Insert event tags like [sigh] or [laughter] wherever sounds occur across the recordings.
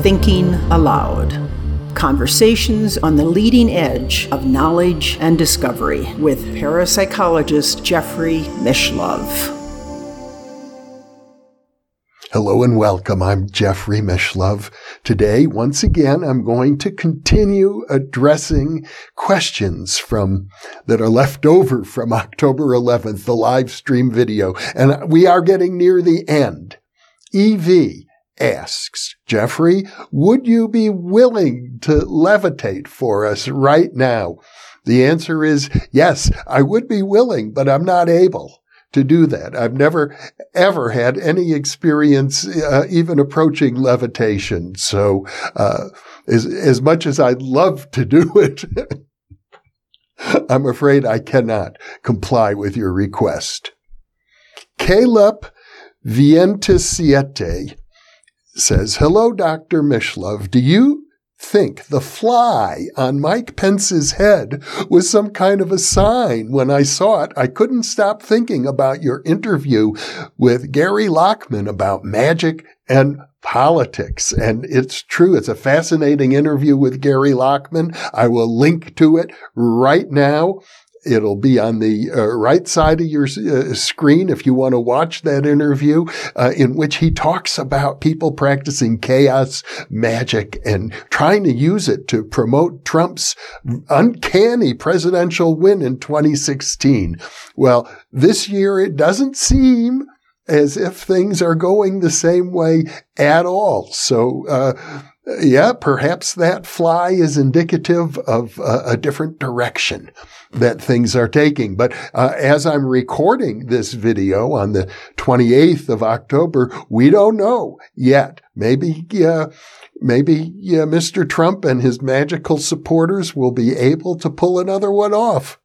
Thinking Aloud Conversations on the leading edge of knowledge and discovery with parapsychologist Jeffrey Mishlove. Hello and welcome. I'm Jeffrey Mishlove. Today, once again, I'm going to continue addressing questions from that are left over from October 11th, the live stream video. And we are getting near the end. EV asks, Jeffrey, would you be willing to levitate for us right now? The answer is yes, I would be willing, but I'm not able to do that. I've never ever had any experience uh, even approaching levitation. So, uh, as, as much as I'd love to do [laughs] it, I'm afraid I cannot comply with your request. Caleb Vientisiete says, Hello, Dr. Mishlove. Do you think the fly on Mike Pence's head was some kind of a sign. When I saw it, I couldn't stop thinking about your interview with Gary Lachman about magic and politics. And it's true. It's a fascinating interview with Gary Lachman. I will link to it right now. It'll be on the uh, right side of your uh, screen if you want to watch that interview uh, in which he talks about people practicing chaos magic and trying to use it to promote Trump's uncanny presidential win in 2016. Well, this year it doesn't seem as if things are going the same way at all. So, uh, yeah, perhaps that fly is indicative of a different direction that things are taking. But uh, as I'm recording this video on the 28th of October, we don't know yet. Maybe, uh, maybe Mr. Trump and his magical supporters will be able to pull another one off.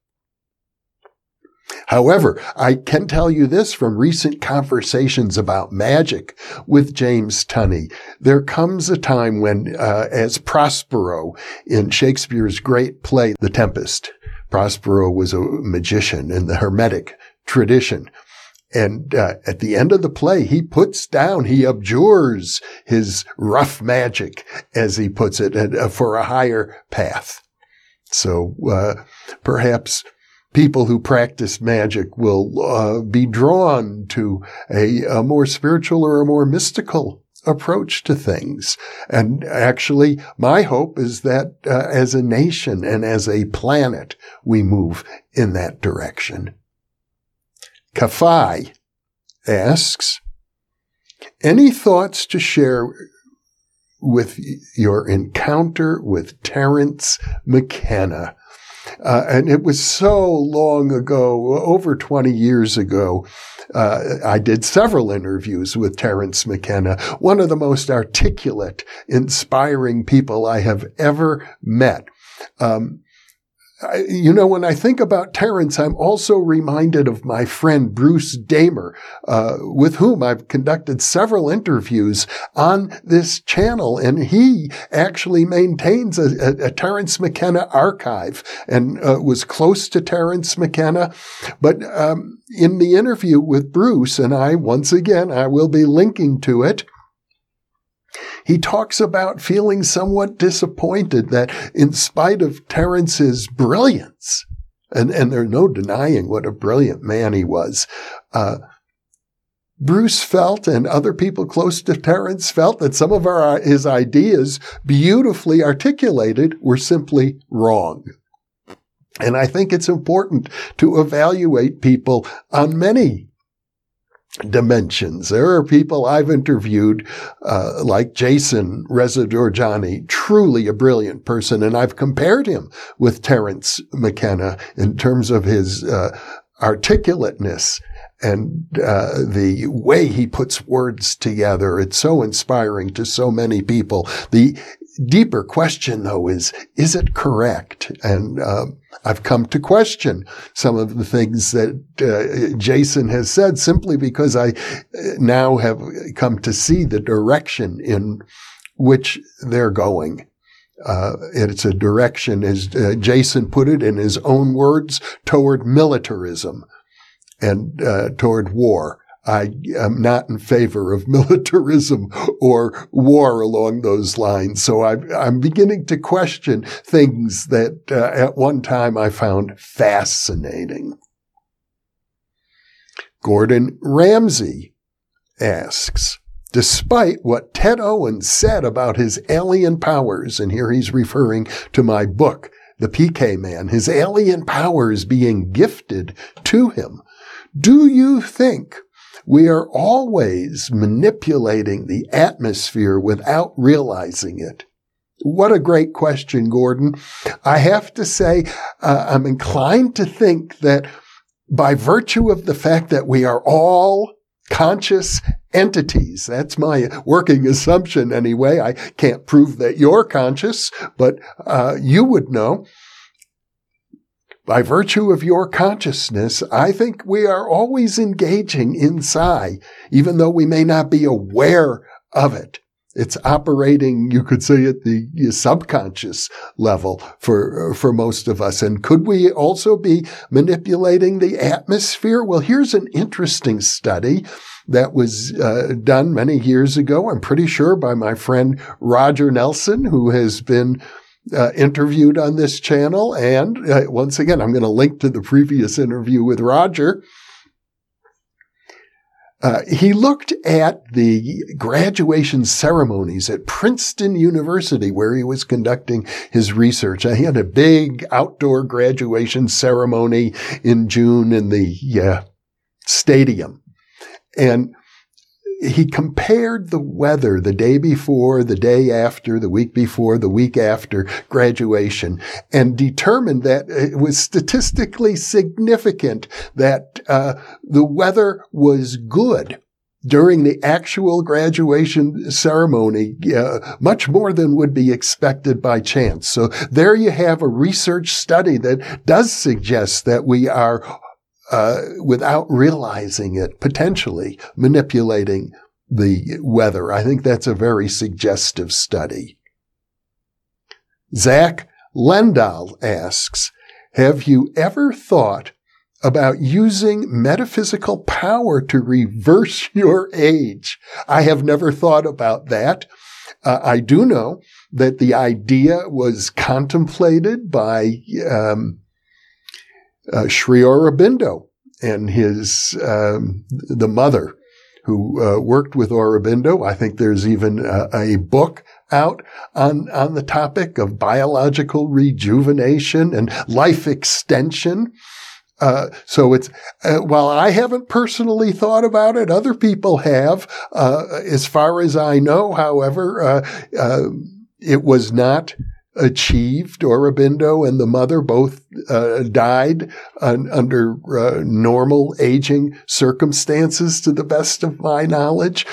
However, I can tell you this from recent conversations about magic with James Tunney. There comes a time when, uh, as Prospero in Shakespeare's great play, The Tempest, Prospero was a magician in the Hermetic tradition. And uh, at the end of the play, he puts down, he abjures his rough magic, as he puts it, uh, for a higher path. So uh, perhaps people who practice magic will uh, be drawn to a, a more spiritual or a more mystical approach to things. And actually, my hope is that uh, as a nation and as a planet, we move in that direction. Kafai asks, any thoughts to share with your encounter with Terence McKenna? Uh, and it was so long ago, over 20 years ago. Uh, I did several interviews with Terence McKenna, one of the most articulate, inspiring people I have ever met. Um, you know, when I think about Terence, I'm also reminded of my friend Bruce Damer, uh, with whom I've conducted several interviews on this channel. And he actually maintains a, a, a Terence McKenna archive and uh, was close to Terence McKenna. But um, in the interview with Bruce, and I, once again, I will be linking to it, he talks about feeling somewhat disappointed that in spite of Terence's brilliance, and, and there's no denying what a brilliant man he was, uh, Bruce felt and other people close to Terence felt that some of our, his ideas, beautifully articulated, were simply wrong. And I think it's important to evaluate people on many dimensions. There are people I've interviewed, uh, like Jason Reza Jorjani, truly a brilliant person, and I've compared him with Terence McKenna in terms of his uh, articulateness and uh, the way he puts words together. It's so inspiring to so many people. The deeper question, though, is is it correct? And uh, I've come to question some of the things that uh, Jason has said simply because I uh, now have come to see the direction in which they're going. Uh, it's a direction, as uh, Jason put it in his own words, toward militarism and uh, toward war. I am not in favor of [laughs] militarism or war along those lines. So I, am beginning to question things that uh, at one time I found fascinating. Gordon Ramsay asks, despite what Ted Owens said about his alien powers, and here he's referring to my book, The PK Man, his alien powers being gifted to him, do you think we are always manipulating the atmosphere without realizing it? What a great question, Gordon. I have to say, uh, I'm inclined to think that by virtue of the fact that we are all conscious entities. That's my working assumption anyway. I can't prove that you're conscious, but uh, you would know. By virtue of your consciousness, I think we are always engaging in psi, even though we may not be aware of it. It's operating, you could say, at the subconscious level for, for most of us. And could we also be manipulating the atmosphere? Well, here's an interesting study that was uh, done many years ago. I'm pretty sure by my friend Roger Nelson, who has been uh, interviewed on this channel. And uh, once again, I'm going to link to the previous interview with Roger. Uh, he looked at the graduation ceremonies at Princeton University where he was conducting his research. Uh, he had a big outdoor graduation ceremony in June in the uh, stadium. And he compared the weather the day before, the day after, the week before, the week after graduation, and determined that it was statistically significant that uh, the weather was good during the actual graduation ceremony, uh, much more than would be expected by chance. So there you have a research study that does suggest that we are uh, without realizing it, potentially manipulating the weather. I think that's a very suggestive study. Zach Lendahl asks, have you ever thought about using metaphysical power to reverse [laughs] your age? I have never thought about that. Uh, I do know that the idea was contemplated by um, uh, Sri Aurobindo and his um, the mother who uh, worked with Aurobindo. I think there's even a, a, book out on on the topic of biological rejuvenation and life extension. Uh, so it's uh, while I haven't personally thought about it, other people have. Uh, as far as I know, however, uh, uh, it was not achieved. Aurobindo and the mother both uh, died under uh, normal aging circumstances, to the best of my knowledge.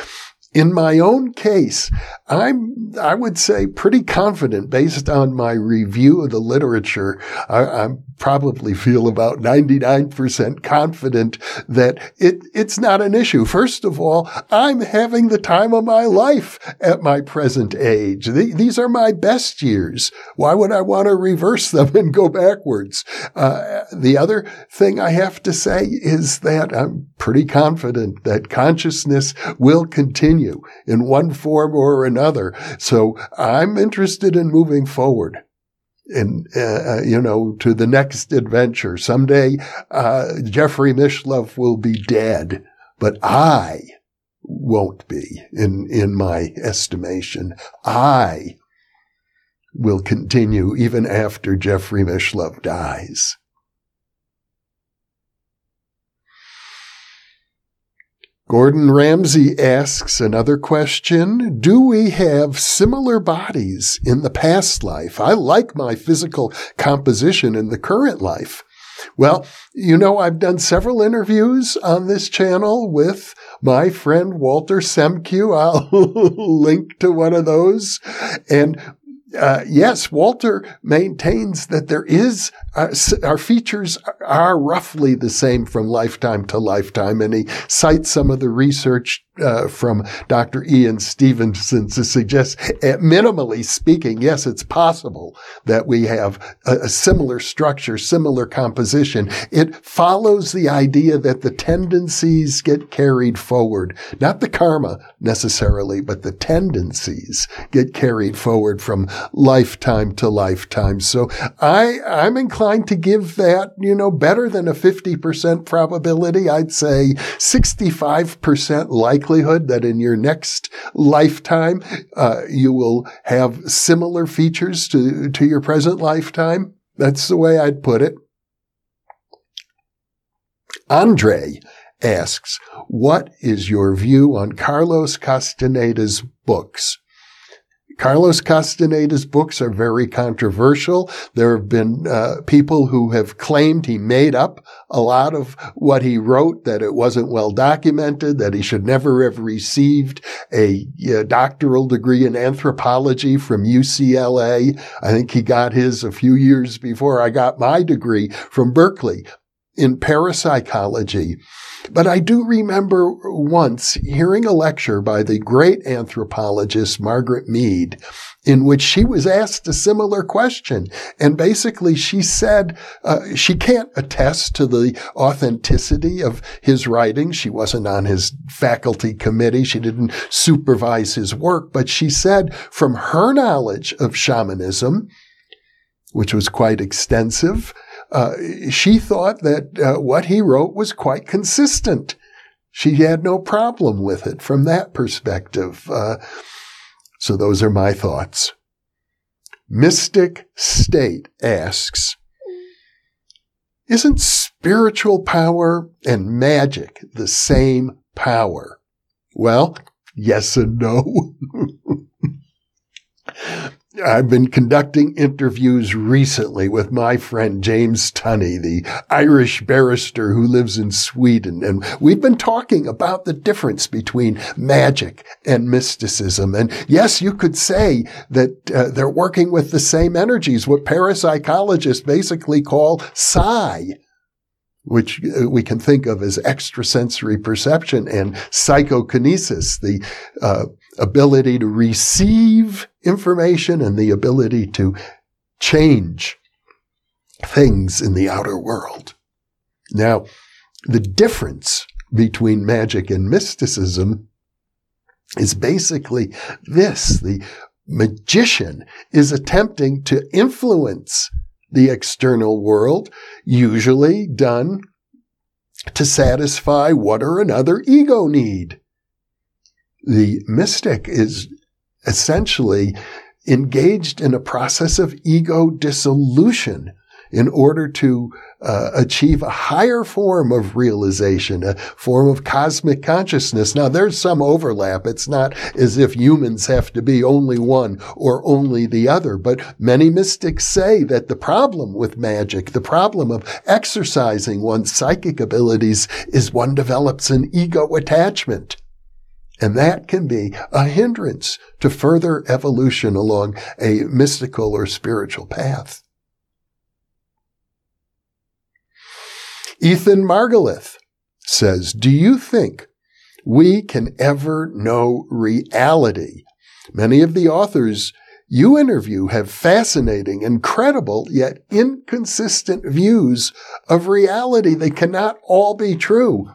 In my own case, I'm, I would say pretty confident based on my review of the literature. I, I probably feel about 99% confident that it, it's not an issue. First of all, I'm having the time of my life at my present age. these are my best years. Why would I want to reverse them and go backwards? Uh, the other thing I have to say is that I'm pretty confident that consciousness will continue in one form or another. So I'm interested in moving forward uh, uh, you know to the next adventure. Someday uh, jeffrey mishlove will be dead but i won't be in in my estimation. I will continue even after jeffrey mishlove dies Gordon Ramsay asks another question. Do we have similar bodies in the past life? I like my physical composition in the current life. Well, you know, I've done several interviews on this channel with my friend Walter Semkiw. [laughs] I'll link to one of those. And uh, yes, Walter maintains that there is our, our, features are roughly the same from lifetime to lifetime. And he cites some of the research uh, from Dr. Ian Stevenson to suggest, uh, minimally speaking, yes, it's possible that we have a, a similar structure, similar composition. It follows the idea that the tendencies get carried forward, not the karma necessarily, but the tendencies get carried forward from lifetime to lifetime. So I, I'm inclined to give that, you know, better than a 50% probability. I'd say 65% likelihood that in your next lifetime uh, you will have similar features to, to your present lifetime. That's the way I'd put it. Andre asks, what is your view on Carlos Castaneda's books? Carlos Castaneda's books are very controversial. There have been uh, people who have claimed he made up a lot of what he wrote, that it wasn't well documented, that he should never have received a, a doctoral degree in anthropology from UCLA. I think he got his a few years before I got my degree from Berkeley in parapsychology. But I do remember once hearing a lecture by the great anthropologist Margaret Mead in which she was asked a similar question. And basically she said uh, she can't attest to the authenticity of his writing. She wasn't on his faculty committee. She didn't supervise his work, but she said from her knowledge of shamanism, which was quite extensive, uh, she thought that uh, what he wrote was quite consistent. She had no problem with it from that perspective. Uh, so those are my thoughts. Mystic State asks, isn't spiritual power and magic the same power? Well, yes and no. [laughs] I've been conducting interviews recently with my friend James Tunney, the Irish barrister who lives in Sweden. And we've been talking about the difference between magic and mysticism. And yes, you could say that uh, they're working with the same energies, what parapsychologists basically call psi which uh, we can think of as extrasensory perception and psychokinesis, the uh, ability to receive information and the ability to change things in the outer world. Now, the difference between magic and mysticism is basically this. The magician is attempting to influence the external world, usually done to satisfy what or another ego need. The mystic is essentially engaged in a process of ego dissolution in order to uh, achieve a higher form of realization, a form of cosmic consciousness. Now, there's some overlap. It's not as if humans have to be only one or only the other, but many mystics say that the problem with magic, the problem of exercising one's psychic abilities is one develops an ego attachment. And that can be a hindrance to further evolution along a mystical or spiritual path. Ethan Margalith says, Do you think we can ever know reality? Many of the authors you interview have fascinating, incredible, yet inconsistent views of reality. They cannot all be true.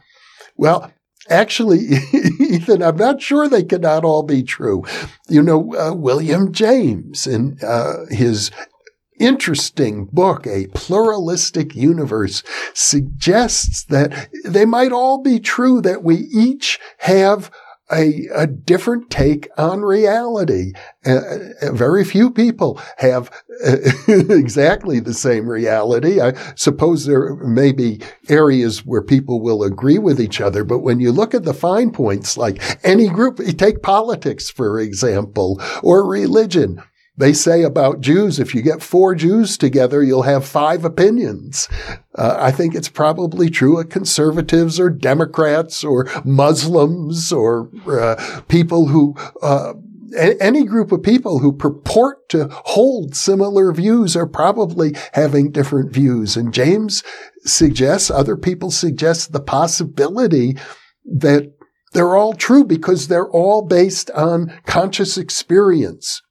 Well, Actually, [laughs] Ethan, I'm not sure they cannot all be true. You know, uh, William James in uh, his interesting book, A Pluralistic Universe, suggests that they might all be true, that we each have a, a different take on reality. Uh, very few people have uh, [laughs] exactly the same reality. I suppose there may be areas where people will agree with each other, but when you look at the fine points, like any group, take politics, for example, or religion, they say about Jews, if you get four Jews together, you'll have five opinions. Uh, I think it's probably true of conservatives or Democrats or Muslims or uh, people who uh, any group of people who purport to hold similar views are probably having different views. And James suggests, other people suggest the possibility that they're all true because they're all based on conscious experience.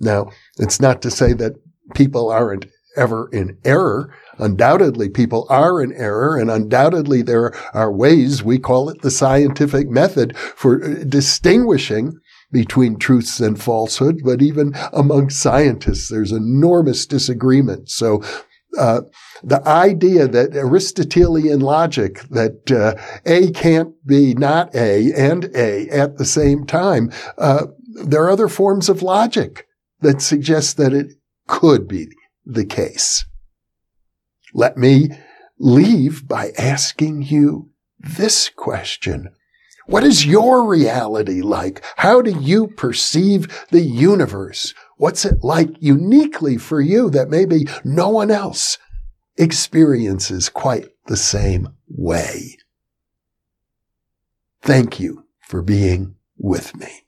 Now, it's not to say that people aren't ever in error. Undoubtedly, people are in error, and undoubtedly, there are ways, we call it the scientific method, for uh, distinguishing between truths and falsehood, but even among scientists, there's enormous disagreement. So, uh, the idea that Aristotelian logic that uh, A can't be not A and A at the same time, uh, there are other forms of logic that suggests that it could be the case. Let me leave by asking you this question. What is your reality like? How do you perceive the universe? What's it like uniquely for you that maybe no one else experiences quite the same way? Thank you for being with me.